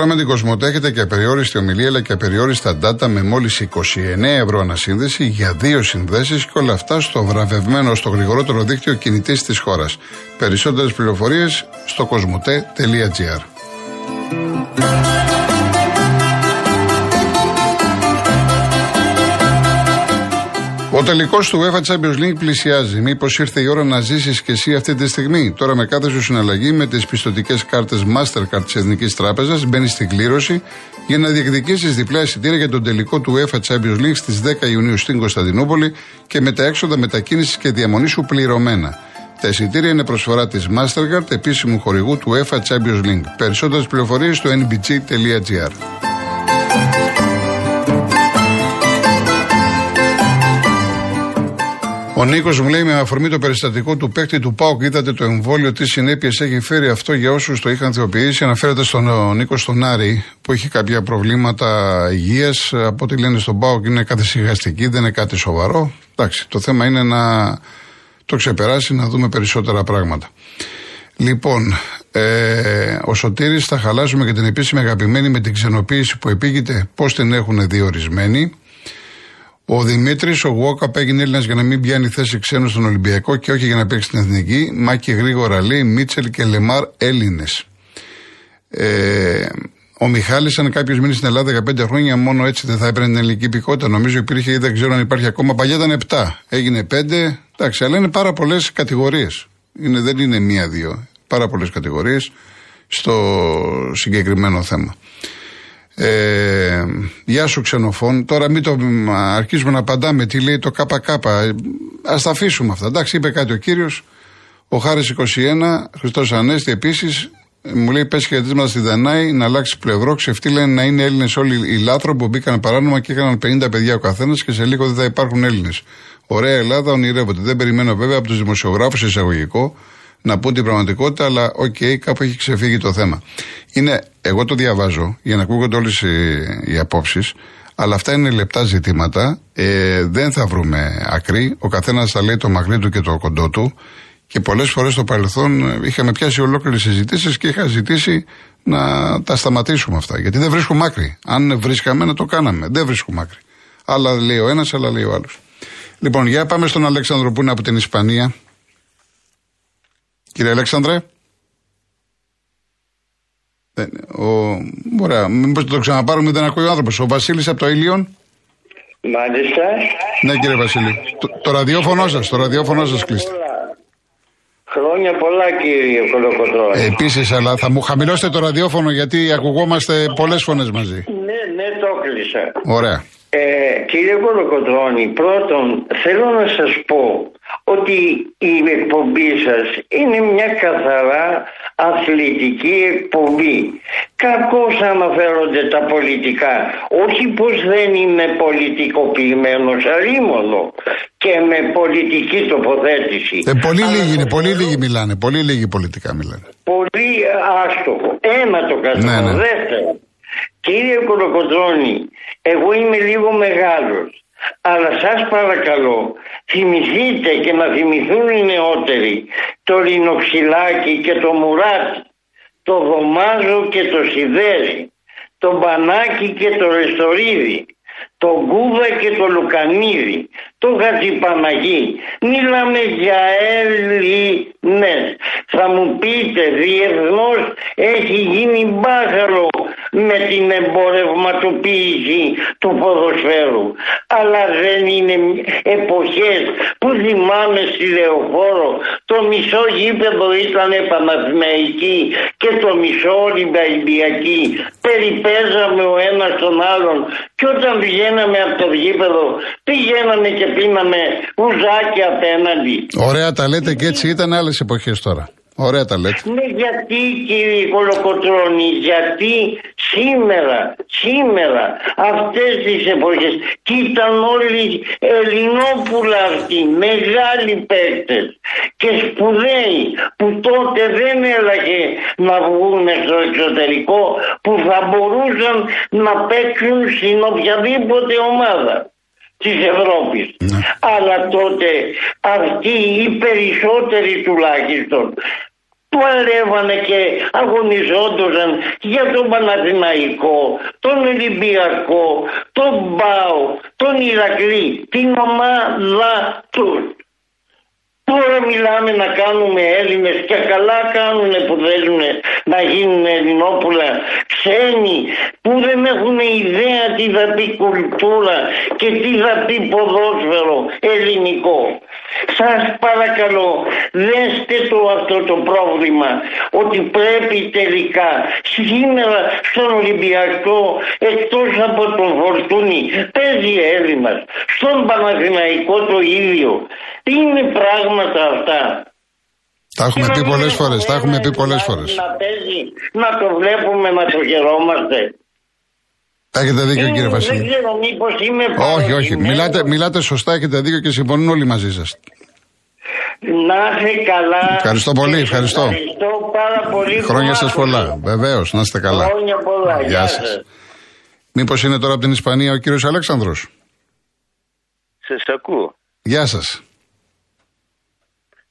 Τώρα με την Κοσμοτέ έχετε και απεριόριστη ομιλία αλλά και απεριόριστα data με μόλις 29 ευρώ ανασύνδεση για δύο συνδέσεις και όλα αυτά στο βραβευμένο στο γρηγορότερο δίκτυο κινητής της χώρας. Περισσότερες πληροφορίες στο κοσμοτέ.gr. Ο τελικός του UEFA Champions League πλησιάζει. Μήπως ήρθε η ώρα να ζήσεις και εσύ αυτή τη στιγμή; Τώρα με κάθε σου συναλλαγή με τις πιστοτικές κάρτες Mastercard της Εθνικής Τράπεζας μπαίνεις στην κλήρωση για να διεκδικήσεις διπλά εισιτήρια για τον τελικό του UEFA Champions League στις 10 Ιουνίου στην Κωνσταντινούπολη και με τα έξοδα μετακίνησης και διαμονή σου πληρωμένα. Τα εισιτήρια είναι προσφορά της Mastercard, επίσημου χορηγού του UEFA Champions League. Περισσότερες πληροφορίες στο nbg.gr. Ο Νίκος μου λέει με αφορμή το περιστατικό του παίκτη του Πάουκ, είδατε το εμβόλιο, τι συνέπειες έχει φέρει αυτό για όσους το είχαν θεοποιήσει; Αναφέρεται στον Νίκος στον Άρη, που έχει κάποια προβλήματα υγείας. Από ό,τι λένε στον Πάουκ είναι καθησυχαστική, δεν είναι κάτι σοβαρό. Εντάξει, το θέμα είναι να το ξεπεράσει, να δούμε περισσότερα πράγματα. Λοιπόν, ε, ο Σωτήρης θα χαλάσουμε και την επίσημη αγαπημένη με την ξενοποίηση που επήγεται, πώς την έχουν διορισμένη. Ο Δημήτρης, ο Γουόκαπ έγινε Έλληνας για να μην πιάνει θέση ξένου στον Ολυμπιακό και όχι για να παίξει στην Εθνική. Μάκη γρήγορα λέει Μίτσελ και Λεμάρ Έλληνες. Ε, ο Μιχάλης, αν κάποιος μείνει στην Ελλάδα 15 χρόνια, μόνο έτσι δεν θα έπαιρνε την ελληνική υπηκότητα. Νομίζω υπήρχε ή δεν ξέρω αν υπάρχει ακόμα. Παλιά ήταν 7. Έγινε 5. Εντάξει, αλλά είναι πάρα πολλές κατηγορίες. δεν είναι μία-δύο. Πάρα πολλές κατηγορίες στο συγκεκριμένο θέμα. Ε, γεια σου ξενοφών. Τώρα μην το αρχίσουμε να απαντάμε τι λέει το ΚΚ. Α τα αφήσουμε αυτά. Εντάξει, είπε κάτι ο κύριος. Ο Χάρης 21, Χριστός Ανέστη επίσης, μου λέει: Πες χαιρετίσματα στη Δανάη να αλλάξει πλευρό. Ξεφτύλανε να είναι Έλληνες όλοι οι λάτροποι που μπήκαν παράνομα και είχαν 50 παιδιά ο καθένας και σε λίγο δεν θα υπάρχουν Έλληνες. Ωραία Ελλάδα ονειρεύονται. Δεν περιμένω βέβαια από τους δημοσιογράφους εισαγωγικό να πούν την πραγματικότητα, αλλά οκ, okay, κάπου έχει ξεφύγει το θέμα. Είναι, εγώ το διαβάζω για να ακούγονται όλες οι, οι απόψεις, αλλά αυτά είναι λεπτά ζητήματα. Ε, δεν θα βρούμε άκρη. Ο καθένας θα λέει το μακρύ του και το κοντό του. Και πολλές φορές στο παρελθόν είχαμε πιάσει ολόκληρες συζητήσεις και είχα ζητήσει να τα σταματήσουμε αυτά. Γιατί δεν βρίσκουμε άκρη. Αν βρίσκαμε, να το κάναμε. Δεν βρίσκουμε άκρη. Άλλα λέει ο ένας, άλλα λέει ο άλλος. Λοιπόν, για πάμε στον Αλέξανδρο που είναι από την Ισπανία. Κύριε Αλέξανδρε. Ο, ωραία, μήπως το ξαναπάρουμε, δεν ακούει ο άνθρωπος. Ο Βασίλης από το Ήλιον. Μάλιστα. Ναι κύριε Βασίλη. Το, το ραδιόφωνο σας, το ραδιόφωνο σας κλείστε. Χρόνια πολλά κύριε Κολοκοτρώνη. Επίσης, αλλά θα μου χαμηλώσετε το ραδιόφωνο γιατί ακουγόμαστε πολλές φωνές μαζί. Ναι, ναι, το κλείσα. Ωραία. Ε, κύριε Κολοκοτρώνη, πρώτον θέλω να σας πω ότι η εκπομπή σας είναι μια καθαρά αθλητική εκπομπή. Κακώς αναφέρονται τα πολιτικά. Όχι πως δεν είμαι πολιτικοποιημένος αρήμονο και με πολιτική τοποθέτηση. Ε, πολύ λίγοι είναι, πολύ λίγοι μιλάνε, πολύ λίγοι πολιτικά μιλάνε. Πολύ άστοχο. Ένα το κατάλαβα. Ναι, ναι. Δεύτερο, κύριε Κολοκοτρώνη, εγώ είμαι λίγο μεγάλος. Αλλά σας παρακαλώ θυμηθείτε και να θυμηθούν οι νεότεροι το ρινοξυλάκι και το μουράτι, το δωμάζο και το σιδέρι, το μπανάκι και το ρεστορίδι, το γκούδα και το λουκανίδι, το γατζιπαναγί. Μιλάμε για Έλληνες. Θα μου πείτε διεθνώς έχει γίνει μπάχαρο με την εμπορευματοποίηση του ποδοσφαίρου. Αλλά δεν είναι εποχές που θυμάμαι στη Λεωφόρο το μισό γήπεδο ήταν επαναθημαϊκή και το μισό Ολυμπιακή. Περιπέζαμε ο ένας τον άλλον και όταν πηγαίναμε από το γήπεδο πηγαίναμε και πίναμε ουζάκι απέναντι. Ωραία τα λέτε και έτσι ήταν άλλες εποχές τώρα. Ωραία τα λέτε. Ναι, γιατί κύριε Κολοκοτρώνη, γιατί σήμερα, σήμερα, αυτές τις εποχές, και ήταν όλοι Ελληνόπουλα αυτοί, μεγάλοι παίκτες και σπουδαίοι, που τότε δεν έλαγε να βγουν στο εξωτερικό, που θα μπορούσαν να παίξουν στην οποιαδήποτε ομάδα της Ευρώπης. Ναι. Αλλά τότε αυτοί οι περισσότεροι τουλάχιστον παλεύανε και αγωνιζόντουσαν για τον Παναθηναϊκό, τον Ολυμπιακό, τον Μπάου, τον Ηρακλή, την ομάδα τους. Τώρα μιλάμε να κάνουμε Έλληνες και καλά κάνουν που θέλουν να γίνουν Ελληνόπουλα ξένοι που δεν έχουν ιδέα τι θα πει κουλτούρα και τι θα πει ποδόσφαιρο ελληνικό. Σας παρακαλώ δέστε το αυτό το πρόβλημα ότι πρέπει τελικά σήμερα στον Ολυμπιακό εκτός από τον Φορτούνη παίζει Έλληνας στον Παναθηναϊκό το ίδιο. Τι είναι πράγματα αυτά. Τα έχουμε πει πολλές φορές. Τα έχουμε πει πολλές φορές. Να παίζει, να το βλέπουμε, να το χαιρόμαστε. Έχετε δίκιο κύριε Βασίλη. Δεν ξέρω μήπως είμαι Όχι, όχι. Μιλάτε, μιλάτε σωστά, έχετε δίκιο και συμφωνούν όλοι μαζί σας. Να είστε καλά. Ευχαριστώ πολύ, ευχαριστώ. Ευχαριστώ πάρα πολύ. Χρόνια σας πολλά. Βεβαίως, να είστε καλά. Χρόνια πολλά. Γεια σας. Μήπως είναι τώρα από την Ισπανία ο κύριος Αλέξανδρος; Σας ακούω. Γεια σας.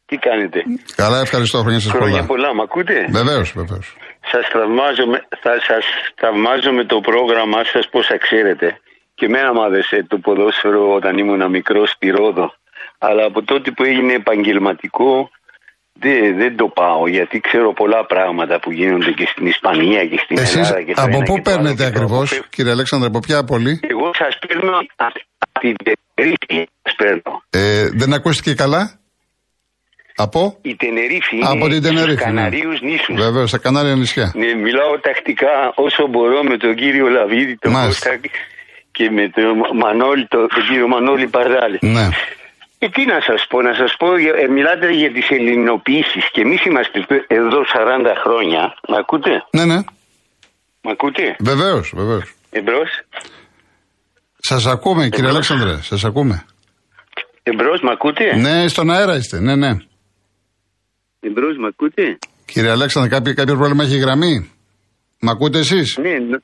Τι κάνετε; Καλά, ευχαριστώ. Χρόνια σας πολλά. Χρόνια πολλά, μ' ακούτε; Βεβαίως, βεβαίως. Σας θαυμάζω, με- θα σας θαυμάζω με το πρόγραμμά σας πόσα ξέρετε. Και εμένα μου άρεσε το ποδόσφαιρο όταν ήμουν μικρός στη Ρόδο. Αλλά από τότε που έγινε επαγγελματικό δεν, δεν το πάω γιατί ξέρω πολλά πράγματα που γίνονται και στην Ισπανία και στην Εσείς Ελλάδα. Και το από ένα πού και το άλλο παίρνετε και το ακριβώς, άλλο. κύριε Αλέξανδρο, από ποια πόλη; Εγώ σας παίρνω από την Τενερίφη. Σας παίρνω. Ε, δεν ακούστηκε καλά; Από; Η Τενερίφη είναι Από την Τενερίφη. στους Καναρίους νήσους. Βεβαίω, στα Κανάρια νησιά. Ναι, μιλάω τακτικά όσο μπορώ με τον κύριο Λαβίδη, τον Μάλιστα. Κώστα και με τον Μανώλη, τον, τον κύριο Μανώλη Παρδάλη. Ναι. Ε, τι να σας πω, να σας πω, ε, μιλάτε για τις ελληνοποιήσεις και εμείς είμαστε εδώ 40 χρόνια. Μ' ακούτε, Ναι, ναι. μ' ακούτε, Βεβαίως, βεβαίως. εμπρός, Σας ακούμε, κύριε Αλέξανδρε, σας ακούμε. εμπρός, μ' ακούτε, Ναι, στον αέρα είστε. Ναι, ναι. Εμπρός, μ' ακούτε; Κύριε Αλέξανδρε, κάποιο, κάποιο πρόβλημα έχει η γραμμή; Μ' ακούτε εσείς; Ναι, ν-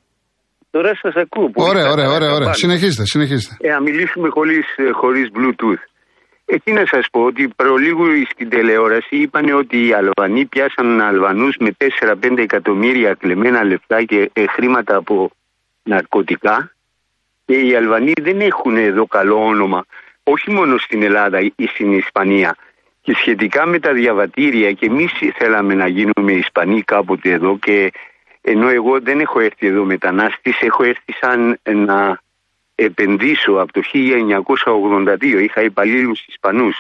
τώρα σας ακούω. πολύ Ωραία, καλά, ωραία, ωραία, ωραία. καμπάνα. Συνεχίστε, συνεχίστε. Ε, να μιλήσουμε χωρίς, ε, χωρίς Bluetooth. Ε, τι να σας πω, ότι προλίγου στην τηλεόραση είπαν ότι οι Αλβανοί πιάσαν Αλβανούς με 4-5 εκατομμύρια κλεμμένα λεφτά και ε, χρήματα από ναρκωτικά και οι Αλβανοί δεν έχουν εδώ καλό όνομα, όχι μόνο στην Ελλάδα ή στην Ισπανία. Και σχετικά με τα διαβατήρια και εμείς θέλαμε να γίνουμε Ισπανοί κάποτε εδώ και ενώ εγώ δεν έχω έρθει εδώ μετανάστης, έχω έρθει σαν να επενδύσω από το 1982. Είχα υπαλλήλους Ισπανούς,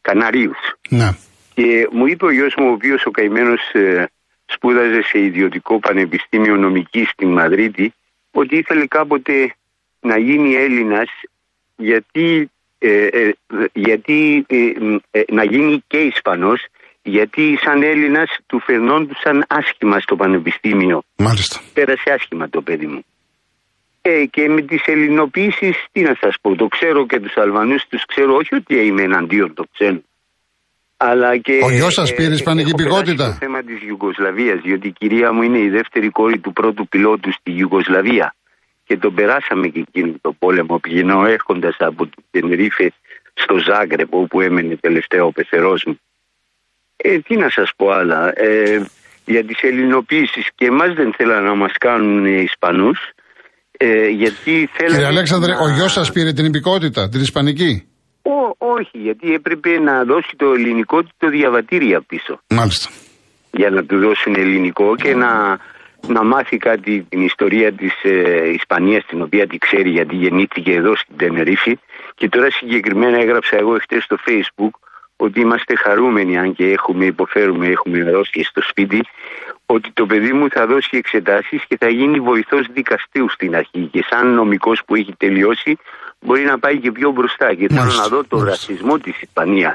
Καναρίους. Ναι. Και μου είπε ο γιος μου, ο οποίος ο καημένος ε, σπούδαζε σε ιδιωτικό πανεπιστήμιο νομικής στην Μαδρίτη, ότι ήθελε κάποτε να γίνει Έλληνας γιατί, ε, ε, γιατί ε, ε, να γίνει και Ισπανός γιατί σαν Έλληνας του φαινόντουσαν άσχημα στο πανεπιστήμιο. Μάλιστα. Πέρασε άσχημα το παιδί μου. Ε, και με τις ελληνοποίησεις, τι να σας πω, το ξέρω και τους Αλβανούς, τους ξέρω όχι ότι είμαι εναντίον το ξένο. Αλλά και, Ο γιος σας πήρε ισπανική έχω περάσει υπηκότητα; Το θέμα της Ιουγκοσλαβίας, διότι η κυρία μου είναι η δεύτερη κόρη του πρώτου πιλότου στη Ιουγκοσλαβία. Και τον περάσαμε και εκείνο το πόλεμο, πηγαίνω έρχοντας από την Τενερίφε στο Ζάγκρεπ, όπου έμενε τελευταίο ο πεθερός μου. Ε, τι να σας πω άλλα. Ε, για τις ελληνοποίησεις και εμάς δεν θέλαν να μας κάνουν Ισπανούς. Ε, γιατί θέλανε Κύριε Αλέξανδρε, να- ο γιος σας πήρε την υπηκότητα, την Ισπανική; Ω, όχι, γιατί έπρεπε να δώσει το ελληνικό του το διαβατήρια πίσω. Μάλιστα. Για να του δώσουν ελληνικό και να, να μάθει κάτι την ιστορία της ε, Ισπανίας την οποία τη ξέρει γιατί γεννήθηκε εδώ στην Τενερίφη. Και τώρα συγκεκριμένα έγραψα εγώ χτες στο facebook ότι είμαστε χαρούμενοι αν και έχουμε υποφέρουμε, έχουμε αρρώστιες στο σπίτι ότι το παιδί μου θα δώσει εξετάσεις και θα γίνει βοηθός δικαστήου στην αρχή. Και σαν νομικός που έχει τελειώσει μπορεί να πάει και πιο μπροστά. Και θέλω Μάλιστα, να δω το μάλιστα. ρατσισμό της Ισπανίας.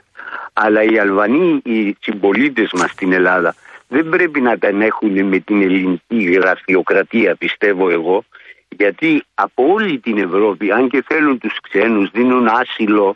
Αλλά οι Αλβανοί, οι συμπολίτες μας στην Ελλάδα δεν πρέπει να τα έχουν με την ελληνική γραφειοκρατία πιστεύω εγώ γιατί από όλη την Ευρώπη αν και θέλουν τους ξένους δίνουν άσυλο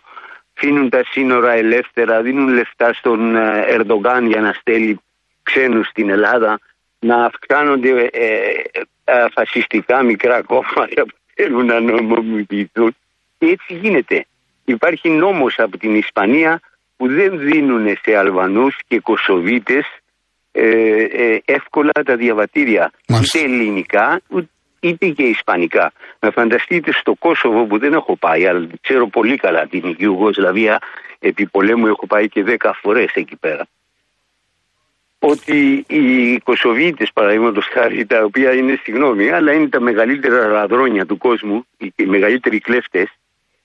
αφήνουν τα σύνορα ελεύθερα δίνουν λεφτά στον ε, Ερντογκάν για να στέλνει ξένους στην Ελλάδα να αυξάνονται ε, ε, ε, φασιστικά μικρά κόμματα που θέλουν να νομιμοποιηθούν και έτσι γίνεται. Υπάρχει νόμος από την Ισπανία που δεν δίνουν σε Αλβανούς και Κοσοβίτες ε, ε, εύκολα τα διαβατήρια. Μάλιστα. Είτε ελληνικά, είτε και ισπανικά. Να φανταστείτε στο Κόσοβο που δεν έχω πάει, αλλά ξέρω πολύ καλά την Ιουγκοσλαβία, επί πολέμου έχω πάει και δέκα φορές εκεί πέρα. Ότι οι Κοσοβίτες παραδείγματος χάρη, τα οποία είναι συγγνώμη, αλλά είναι τα μεγαλύτερα ραδρόνια του κόσμου, οι μεγαλύτεροι κλέφτες,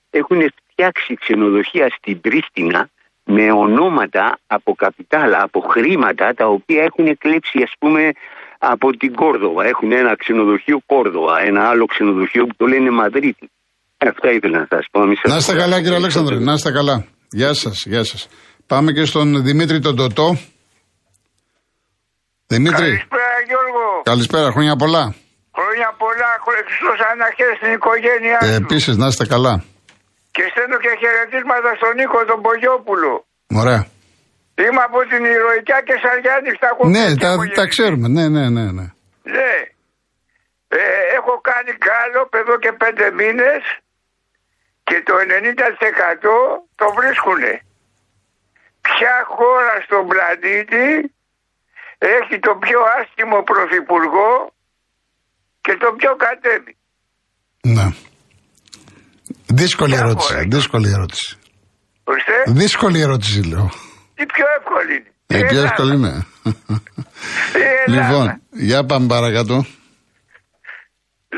έχουν φτιάξει ξενοδοχεία στην Πρίστινα με ονόματα από καπιτάλα, από χρήματα τα οποία έχουν κλέψει ας πούμε από την Κόρδοβα. Έχουν ένα ξενοδοχείο Κόρδοβα, ένα άλλο ξενοδοχείο που το λένε Μαδρίτη. Αυτά ήθελα να σας πω. Να είστε καλά κύριε Αλέξανδρε, να είστε καλά. Γεια σας, γεια σας. Πάμε και στον Δημήτρη τον Τωτό. Δημήτρη. Καλησπέρα Γιώργο. Καλησπέρα, χρόνια πολλά. Χρόνια πολλά, Χριστός αναχές στην οικογένειά ε, Επίσης, να είστε καλά. Και στέλνω και χαιρετίσματα στον Νίκο τον Πογιόπουλο. Ωραία. Είμαι από την Ηρωικιά και Σαριάννη στα Ναι, τα, τα ξέρουμε. Ναι, ναι, ναι. Ναι. ναι. Ε, έχω κάνει καλό εδώ και πέντε μήνες και το 90% το βρίσκουνε. Ποια χώρα στον πλανήτη έχει το πιο άσχημο πρωθυπουργό και το πιο κατέβη. Ναι. Δύσκολη ερώτηση. Δύσκολη ερώτηση. Ορίστε. Δύσκολη ερώτηση λέω. Τι πιο εύκολη είναι. Ε, πιο εύκολη είναι. λοιπόν, για πάμε παρακάτω.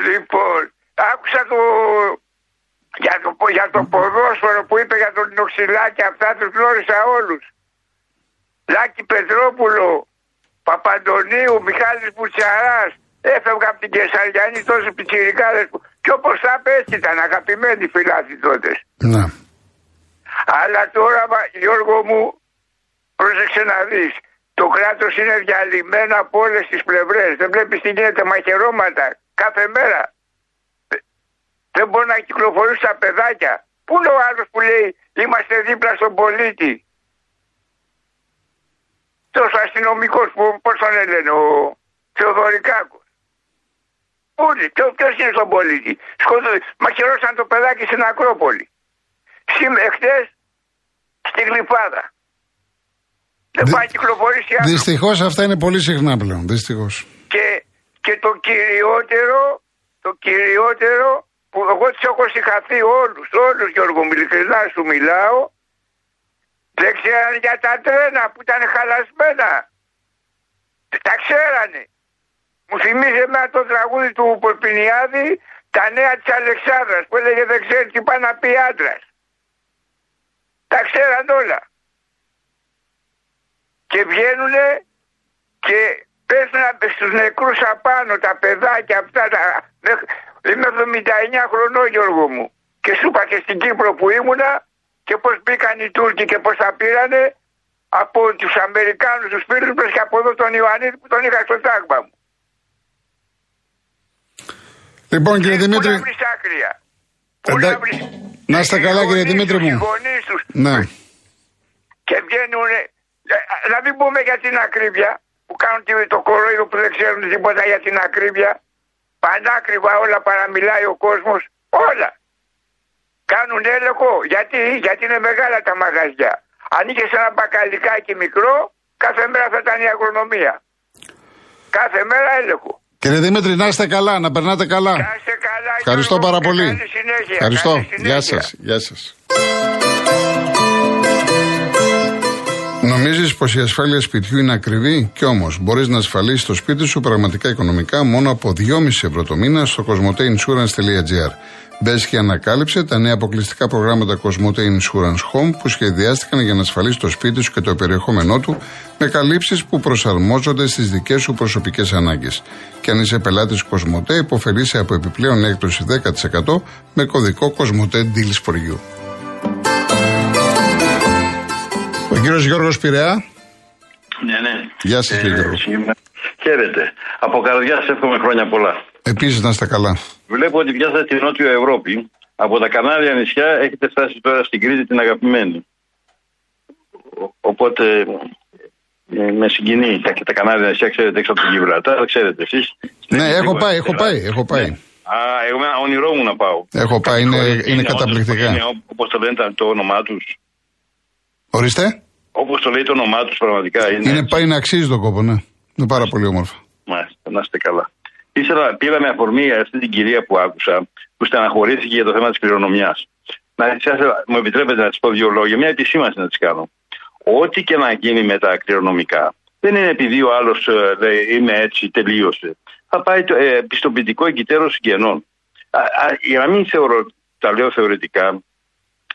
Λοιπόν, άκουσα το, για το, για το ποδόσφαιρο που είπε για τον Νοξυλάκη, αυτά τους γνώρισα όλους. Λάκη Πετρόπουλο, Παπαντονίου, Μιχάλης Πουτσαράς, έφευγα από την Κεσαριανή τόσοι πιτσιρικάδες που και όπως θα πέσει ήταν αγαπημένοι φιλάθοι τότε. Ναι. Αλλά τώρα Γιώργο μου πρόσεξε να δεις. Το κράτος είναι διαλυμένο από όλες τις πλευρές. Δεν βλέπεις τι γίνεται μαχαιρώματα κάθε μέρα. Δεν μπορεί να κυκλοφορήσουν τα παιδάκια. Πού είναι ο άλλος που λέει είμαστε δίπλα στον πολίτη. Τόσο αστυνομικός που πώς τον λένε ο Θεοδωρικάκος. Όλοι. Ποιο είναι στον πολίτη. Σκότω, μαχαιρώσαν το παιδάκι στην Ακρόπολη. Σήμερα, χτε, στη Γλυφάδα. Δεν πάει κυκλοφορήσει άλλο. Δυστυχώς αυτά είναι πολύ συχνά πλέον. Δυστυχώς. Και, και το κυριότερο, το κυριότερο που εγώ του έχω συγχαθεί όλους, όλους Γιώργο, ειλικρινά σου μιλάω, δεν ξέραν για τα τρένα που ήταν χαλασμένα. Τα ξέρανε. Μου θυμίζει εμένα το τραγούδι του Πορπινιάδη τα νέα της Αλεξάνδρας που έλεγε δεν ξέρει τι πάει να πει άντρας. Τα ξέραν όλα. Και βγαίνουνε και πέσουν στους νεκρούς απάνω τα παιδάκια αυτά. Τα... Είμαι 79 χρονών Γιώργο μου. Και σου είπα και στην Κύπρο που ήμουνα και πώς μπήκαν οι Τούρκοι και πώς τα πήρανε από τους Αμερικάνους τους φίλους και από εδώ τον Ιωαννίδη που τον είχα στο τάγμα μου. Λοιπόν, κύριε ε, Δημήτρη. Πού να Να είστε καλά, κύριε Δημήτρη μου. Ναι. Και βγαίνουν. Ε, να μην πούμε για την ακρίβεια που κάνουν το κορόιδο που δεν ξέρουν τίποτα για την ακρίβεια. Πανάκριβα όλα παραμιλάει ο κόσμος. Όλα. Κάνουν έλεγχο. Γιατί, γιατί είναι μεγάλα τα μαγαζιά. Αν είχε ένα μπακαλικάκι μικρό, κάθε μέρα θα ήταν η αγρονομία. Κάθε μέρα έλεγχο. Κύριε Δημήτρη, να είστε καλά, να περνάτε καλά. καλά Ευχαριστώ πάρα πολύ. Ευχαριστώ. Γεια σας. Γεια σας. Νομίζεις πως η ασφάλεια σπιτιού είναι ακριβή, και όμως μπορείς να ασφαλίσεις το σπίτι σου πραγματικά οικονομικά μόνο από 2,5 ευρώ το μήνα στο cosmoteinsurance.gr. Μπες και ανακάλυψε τα νέα αποκλειστικά προγράμματα Cosmote Insurance Home που σχεδιάστηκαν για να ασφαλίσει το σπίτι σου και το περιεχόμενό του με καλύψεις που προσαρμόζονται στις δικές σου προσωπικές ανάγκες. Και αν είσαι πελάτης Cosmote, υποφελείσαι από επιπλέον έκπτωση 10% με κωδικό Cosmote Deals for You. Ο κύριος Γιώργος Πειραιά. Ναι, ναι. Γεια σας, κύριε Γιώργο. Χαίρετε. Από καρδιά εύχομαι χρόνια πολλά. Επίσης να είστε καλά. Βλέπω ότι πιάσατε την Νότιο Ευρώπη. Από τα Κανάρια νησιά έχετε φτάσει τώρα στην Κρήτη την αγαπημένη. Οπότε ε, με συγκινεί και τα Κανάρια νησιά, ξέρετε έξω από την Γιβραλτάρ, ξέρετε εσείς. Ναι, έχω πάει, έχω πάει, έχω πάει. Ναι. Α, εγώ όνειρό μου να πάω. Έχω πάει, είναι, είναι, είναι καταπληκτικά. Όπως το λένε το όνομά τους. Ορίστε. Όπως το λέει το όνομά τους, πραγματικά είναι. Είναι πάει να αξίζει το κόπο, ναι. Είναι πάρα πολύ όμορφο. Μάλιστα, να είστε καλά. Ήθελα, πήρα με αφορμή αυτή την κυρία που άκουσα, που στεναχωρήθηκε για το θέμα της κληρονομιάς. Να, μου επιτρέπετε να της πω δύο λόγια, μια επισήμανση να της κάνω. Ό,τι και να γίνει με τα κληρονομικά, δεν είναι επειδή ο άλλος ε, λέει είμαι έτσι, τελείωσε. Θα πάει το ε, πιστοποιητικό εγκυτέρο συγγενών. Για να μην θεωρώ, τα λέω θεωρητικά,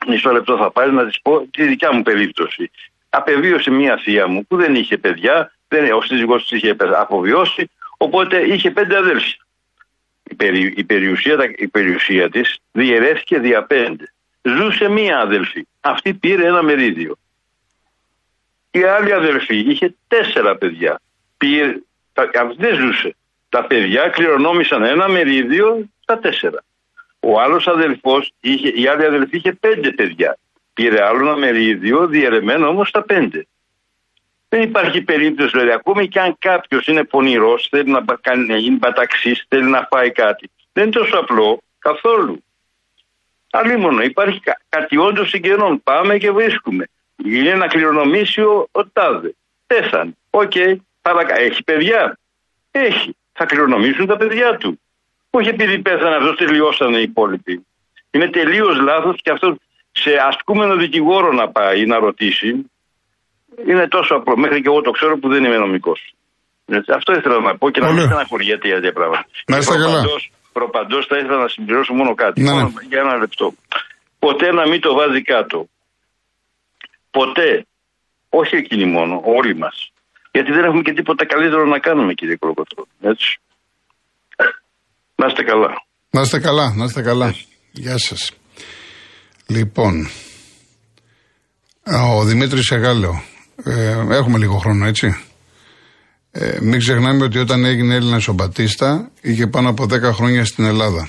μισό λεπτό θα πάρει να της πω τη δικιά μου περίπτωση. Απεβίωσε μία θεία μου που δεν είχε παιδιά, δεν, ο σύζυγός της είχε αποβιώσει, οπότε είχε πέντε αδέλφια. Η, περι, η, περιουσία, η περιουσία της διαιρέθηκε δια πέντε. Ζούσε μία αδελφή. Αυτή πήρε ένα μερίδιο. Η άλλη αδελφή είχε τέσσερα παιδιά. Πήρε, αυτή δεν ζούσε. Τα παιδιά κληρονόμησαν ένα μερίδιο στα τέσσερα. Ο άλλος αδελφός, η άλλη αδελφή είχε πέντε παιδιά. Πήρε άλλο ένα μερίδιο, διαιρεμένο όμως στα πέντε. Δεν υπάρχει περίπτωση, δηλαδή, ακόμη και αν κάποιος είναι πονηρός, θέλει να, κάνει, να γίνει παταξής, θέλει να φάει κάτι. Δεν είναι τόσο απλό καθόλου. Αλίμονο, υπάρχει κα, κάτι όντως συγγενών. Πάμε και βρίσκουμε. Είναι να κληρονομήσει ο, ο τάδε. Πέθανε. Οκ, okay. έχει παιδιά. Έχει. Θα κληρονομήσουν τα παιδιά του. Όχι επειδή πέθανε αυτός, τελειώσαν οι υπόλοιποι. Είναι τελείως λάθος και αυτός σε ασκούμενο δικηγόρο να πάει να ρωτήσει. Είναι τόσο απλό. Μέχρι και εγώ το ξέρω που δεν είμαι νομικός. Αυτό ήθελα να πω και να μην στεναχωριέται για τέτοια πράγματα. Να είστε καλά. Προπαντός θα ήθελα να συμπληρώσω μόνο κάτι. Ναι, ναι. για ένα λεπτό. Ποτέ να μην το βάζει κάτω. Ποτέ. Όχι εκείνοι μόνο, όλοι μας. Γιατί δεν έχουμε και τίποτα καλύτερο να κάνουμε, κύριε Κροκοτρό. Έτσι. Να είστε καλά. Να είστε καλά, να είστε καλά. Γεια σας. Λοιπόν, ο Δημήτρης Εγάλεο, ε, έχουμε λίγο χρόνο έτσι. Ε, μην ξεχνάμε ότι όταν έγινε Έλληνας ο Μπατίστα είχε πάνω από 10 χρόνια στην Ελλάδα.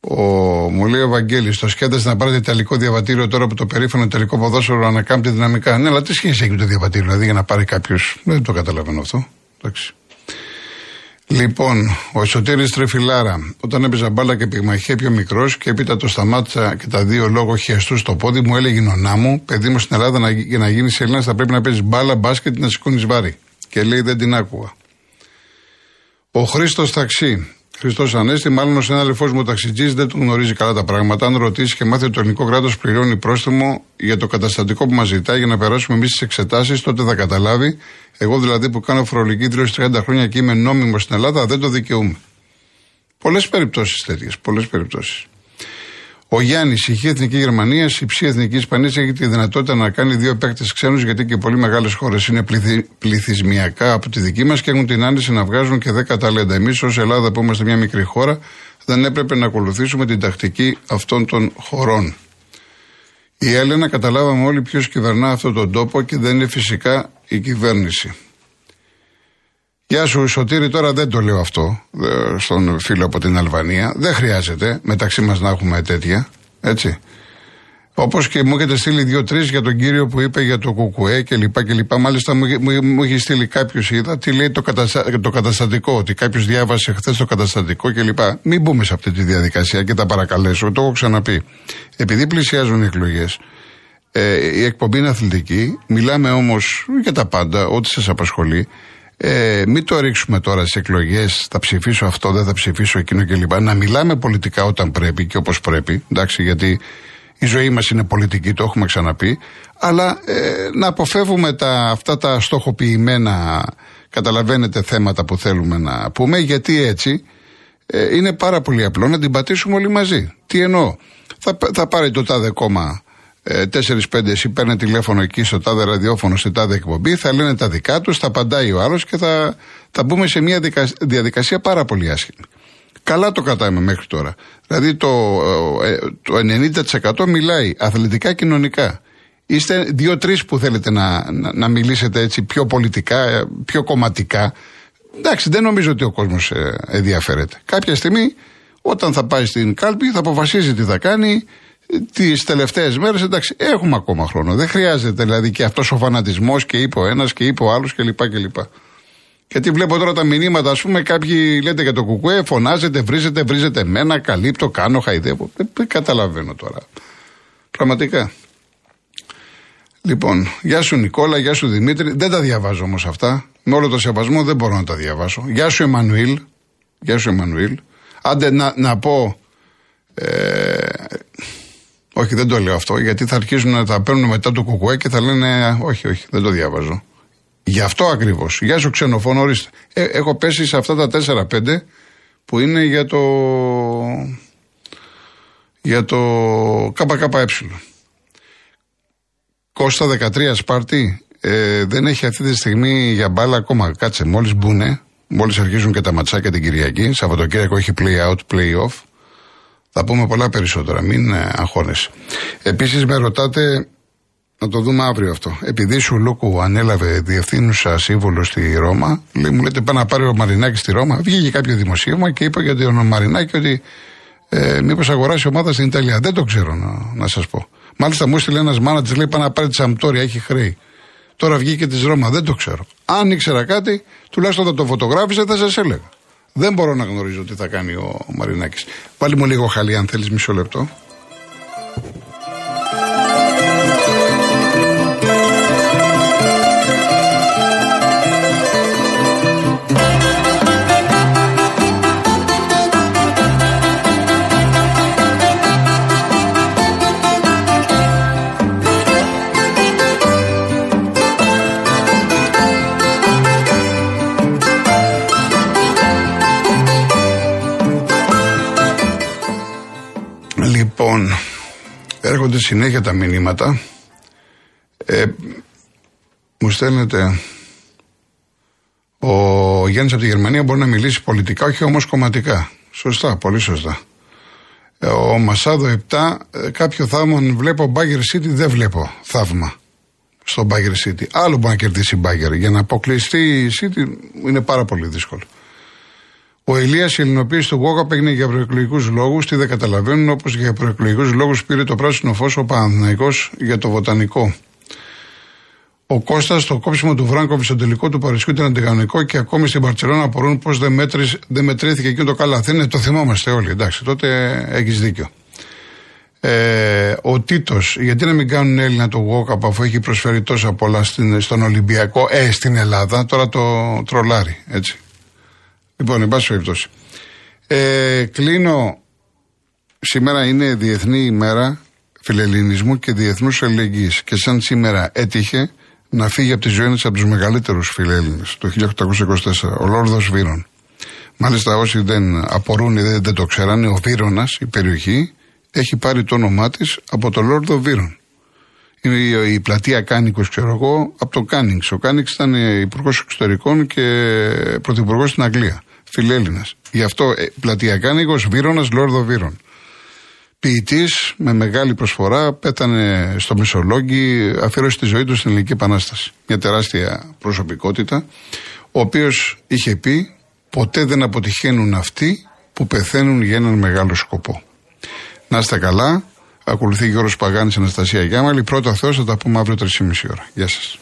Ο, μου λέει ο Βαγγέλης, το σκέφτεσαι να πάρετε ιταλικό διαβατήριο τώρα που το περίφημο τελικό ποδόσφαιρο ανακάμπτει δυναμικά. Ναι, αλλά τι σχέση έχει το διαβατήριο, δηλαδή για να πάρει κάποιος; Δεν το καταλαβαίνω αυτό. Εντάξει. Λοιπόν, ο Εσωτήρης Τρεφιλάρα, όταν έπαιζα μπάλα και πυγμαχία πιο μικρός και έπειτα το σταμάτησα και τα δύο λόγω χιαστού στο πόδι μου, έλεγε η νονά μου, παιδί μου στην Ελλάδα να, για να γίνεις Έλληνας θα πρέπει να παίζεις μπάλα, μπάσκετ να σηκώνεις βάρη. Και λέει δεν την άκουγα. Ο Χρήστος Ταξί, Χριστός Ανέστη, μάλλον ο συνάδελφό μου ταξιτζής δεν του γνωρίζει καλά τα πράγματα. Αν ρωτήσει και μάθει το ελληνικό κράτος πληρώνει πρόστιμο για το καταστατικό που μας ζητάει για να περάσουμε εμείς τις εξετάσεις, τότε θα καταλάβει. Εγώ δηλαδή που κάνω φορολογική δήλωση 30 χρόνια και είμαι νόμιμος στην Ελλάδα, δεν το δικαιούμαι. Πολλές περιπτώσεις τέτοιες. Πολλές περιπτώσεις. Ο Γιάννης, η Χ Εθνική Γερμανίας, η Ψή Εθνική Ισπανίας έχει τη δυνατότητα να κάνει δύο παίκτες ξένους, γιατί και πολύ μεγάλες χώρες είναι πληθυ, πληθυσμιακά από τη δική μας και έχουν την άνεση να βγάζουν και δέκα ταλέντα. Εμείς ως Ελλάδα, που είμαστε μια μικρή χώρα, δεν έπρεπε να ακολουθήσουμε την τακτική αυτών των χωρών. Η Έλενα καταλάβαμε όλοι ποιος κυβερνά αυτόν τον τόπο και δεν είναι φυσικά η κυβέρνηση. Γεια σου, Σωτήρη, τώρα δεν το λέω αυτό ε, στον φίλο από την Αλβανία. Δεν χρειάζεται μεταξύ μας να έχουμε τέτοια. Έτσι. Όπως και μου έχετε στείλει δύο-τρεις για τον κύριο που είπε για το κουκουέ κλπ. λοιπά. Μάλιστα μου, μου, μου έχει στείλει κάποιος, είδα τι λέει το, καταστα, το καταστατικό. Ότι κάποιος διάβασε χθες το καταστατικό κλπ. Μην μπούμε σε αυτή τη διαδικασία και τα παρακαλέσω. Το έχω ξαναπεί. Επειδή πλησιάζουν οι εκλογές, ε, η εκπομπή είναι αθλητική. Μιλάμε όμως για τα πάντα, ό,τι σας απασχολεί. Ε, μην το ρίξουμε τώρα στι εκλογές, θα ψηφίσω αυτό, δεν θα ψηφίσω εκείνο κλπ. Να μιλάμε πολιτικά όταν πρέπει και όπως πρέπει, εντάξει, γιατί η ζωή μας είναι πολιτική, το έχουμε ξαναπεί. Αλλά ε, να αποφεύγουμε τα, αυτά τα στοχοποιημένα, καταλαβαίνετε, θέματα που θέλουμε να πούμε, γιατί έτσι ε, είναι πάρα πολύ απλό να την πατήσουμε όλοι μαζί. Τι εννοώ, θα, θα πάρει το τάδε κόμμα 4-5 εσύ παίρνει τηλέφωνο εκεί στο τάδε ραδιόφωνο, σε τάδε εκπομπή, θα λένε τα δικά τους, θα απαντάει ο άλλος και θα, θα μπούμε σε μια διαδικασία πάρα πολύ άσχημη. Καλά το κατάμε μέχρι τώρα. Δηλαδή το, ε, το 90% μιλάει αθλητικά κοινωνικά. Είστε δύο-τρεις που θέλετε να, να, να, μιλήσετε έτσι πιο πολιτικά, ε, πιο κομματικά. Εντάξει, δεν νομίζω ότι ο κόσμος ε, ενδιαφέρεται. Κάποια στιγμή, όταν θα πάει στην κάλπη, θα αποφασίζει τι θα κάνει, τις τελευταίες μέρες, εντάξει, έχουμε ακόμα χρόνο. Δεν χρειάζεται δηλαδή και αυτός ο φανατισμός και είπε ο ένας και είπε ο άλλος κλπ. κλπ. Γιατί βλέπω τώρα τα μηνύματα, ας πούμε, κάποιοι λέτε για το κουκουέ, φωνάζετε, βρίζετε, βρίζετε εμένα, καλύπτω, κάνω, χαϊδεύω. Δεν, καταλαβαίνω τώρα. Πραγματικά. Λοιπόν, γεια σου Νικόλα, γεια σου Δημήτρη. Δεν τα διαβάζω όμως αυτά. Με όλο το σεβασμό δεν μπορώ να τα διαβάσω. Γεια σου Εμμανουήλ. Γεια σου Εμμανουήλ. Άντε να, να πω. Ε, όχι, δεν το λέω αυτό, γιατί θα αρχίσουν να τα παίρνουν μετά το κουκουέ και θα λένε Όχι, όχι, δεν το διαβάζω. Γι' αυτό ακριβώς. Γεια σου ξενοφόνο, ορίστε. Ε, έχω πέσει σε αυτά τα 4-5 που είναι για το. για το ΚΚΕ. Κώστα 13 Σπάρτη ε, δεν έχει αυτή τη στιγμή για μπάλα ακόμα. Κάτσε, μόλις μπουνε, μόλις αρχίζουν και τα ματσάκια την Κυριακή. Σαββατοκύριακο έχει play out, play off. Θα πούμε πολλά περισσότερα. Μην ε, αγχώνεσαι. Επίσης με ρωτάτε να το δούμε αύριο αυτό. Επειδή σου Λούκου ανέλαβε διευθύνουσα σύμβολο στη Ρώμα, λέει, μου λέτε πάει να πάρει ο Μαρινάκης στη Ρώμα. Βγήκε κάποιο δημοσίευμα και είπε για τον Μαρινάκη ότι ε, μήπως αγοράσει ομάδα στην Ιταλία. Δεν το ξέρω να, να σας πω. Μάλιστα μου έστειλε ένας μάνατζ, λέει: Πάει να πάρει τη Σαμπτόρια, έχει χρέη. Τώρα βγήκε της Ρώμα, δεν το ξέρω. Αν ήξερα κάτι, τουλάχιστον θα το φωτογράφησε, θα σας έλεγα. Δεν μπορώ να γνωρίζω τι θα κάνει ο Μαρινάκης. Πάλι μου λίγο χαλί, αν θέλεις μισό λεπτό. Συνέχεια τα μηνύματα. Ε, μου στέλνετε ο Γιάννης από τη Γερμανία μπορεί να μιλήσει πολιτικά, όχι όμως κομματικά. Σωστά, πολύ σωστά. Ε, ο Μασάδο 7, ε, κάποιο θαύμα βλέπω Bagger City, δεν βλέπω θαύμα στο Bagger City. Άλλο μπορεί να κερδίσει η Bagger. Για να αποκλειστεί η City είναι πάρα πολύ δύσκολο. Ο Ελία η ελληνοποίηση του Γόγαπ έγινε για προεκλογικούς λόγους. Τι δεν καταλαβαίνουν, όπως για προεκλογικούς λόγους πήρε το πράσινο φως ο Παναθυναϊκό για το βοτανικό. Ο Κώστας, το κόψιμο του Βράγκοβιτ στο τελικό του Παρισιού ήταν αντικανονικό και ακόμη στην Παρσελόνα απορούν πώς δεν, δεν μετρήθηκε εκείνο το καλαθί. το θυμόμαστε όλοι, εντάξει, τότε έχεις δίκιο. Ε, ο Τίτος, γιατί να μην κάνουν Έλληνα το Γόκαπ αφού έχει προσφέρει τόσα πολλά στην, στον Ολυμπιακό, ε, στην Ελλάδα, τώρα το τρολάρι, έτσι. Λοιπόν, εν πάση περιπτώσει. Ε, κλείνω. Σήμερα είναι Διεθνή ημέρα φιλελληνισμού και διεθνούς αλληλεγγύης. Και σαν σήμερα έτυχε να φύγει από τη ζωή ένας από τους μεγαλύτερους φιλέλληνες το 1824, ο Λόρδος Βύρον. Μάλιστα, όσοι δεν απορούν ή δεν, δεν το ξέρανε, ο Βύρωνας, η περιοχή, έχει πάρει το όνομά της από τον Λόρδο Βύρον. Είναι η πλατεία Κάνιγγος, ξέρω εγώ, από το Κάνιγκ. Ο Κάνιγκ ήταν υπουργός εξωτερικών και πρωθυπουργός στην Αγγλία φιλέλληνας. Γι' αυτό ε, πλατειακά νοικο Βύρονα Λόρδο Βύρων. Ποιητής με μεγάλη προσφορά, πέθανε στο Μεσολόγγι, αφιέρωσε τη ζωή του στην Ελληνική Επανάσταση. Μια τεράστια προσωπικότητα, ο οποίος είχε πει: Ποτέ δεν αποτυχαίνουν αυτοί που πεθαίνουν για έναν μεγάλο σκοπό. Να είστε καλά. Ακολουθεί Γιώργος Παγάνης, Αναστασία Γιάμαλη. Πρώτα Θεός θα τα πούμε αύριο 3,5 ώρα. Γεια σας.